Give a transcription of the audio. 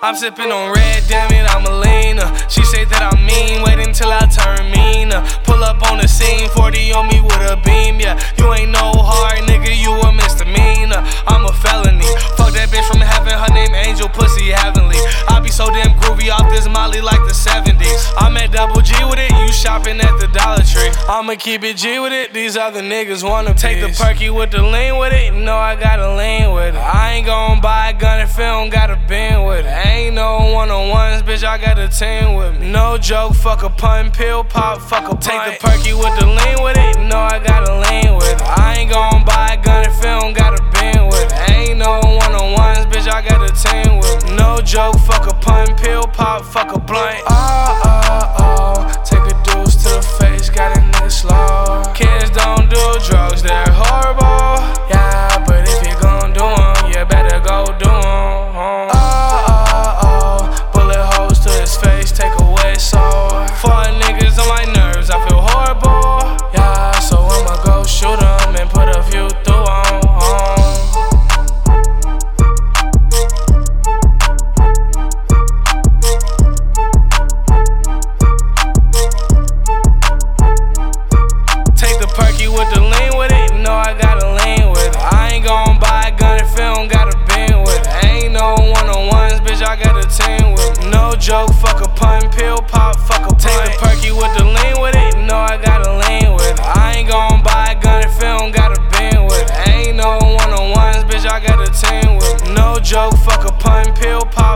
I'm sipping on red, damn it, I'm a leaner. She say that I'm mean, wait until I turn meaner. Pull up on the scene, 40 on me with a beam, yeah. You ain't no so damn groovy off this molly like the 70s. I'm at double G with it, you shopping at the Dollar Tree. I'ma keep it G with it, these other niggas wanna take the perky with the lean with it. No, I gotta lean with it. I ain't gon' buy a gun if it don't got a bin with it. Ain't no one on ones, bitch, I got a team with me. No joke, fuck a pun, pill pop, fuck a Take the perky with the lean with it. No, I gotta lean with it. I ain't gon' buy a gun if it don't got a bin with it. Ain't no one on ones, bitch, I got a team with me. No joke, fuck a pun, pill pop, fuck a blunt. Oh, joke, fuck a pun, pill pop, fuck a Take a perky with the lean with it, no, I gotta lean with it. I ain't gon' buy a gun if it don't gotta bend with it. Ain't no one on ones, bitch, I got a team with it. No joke, fuck a pun, pill pop.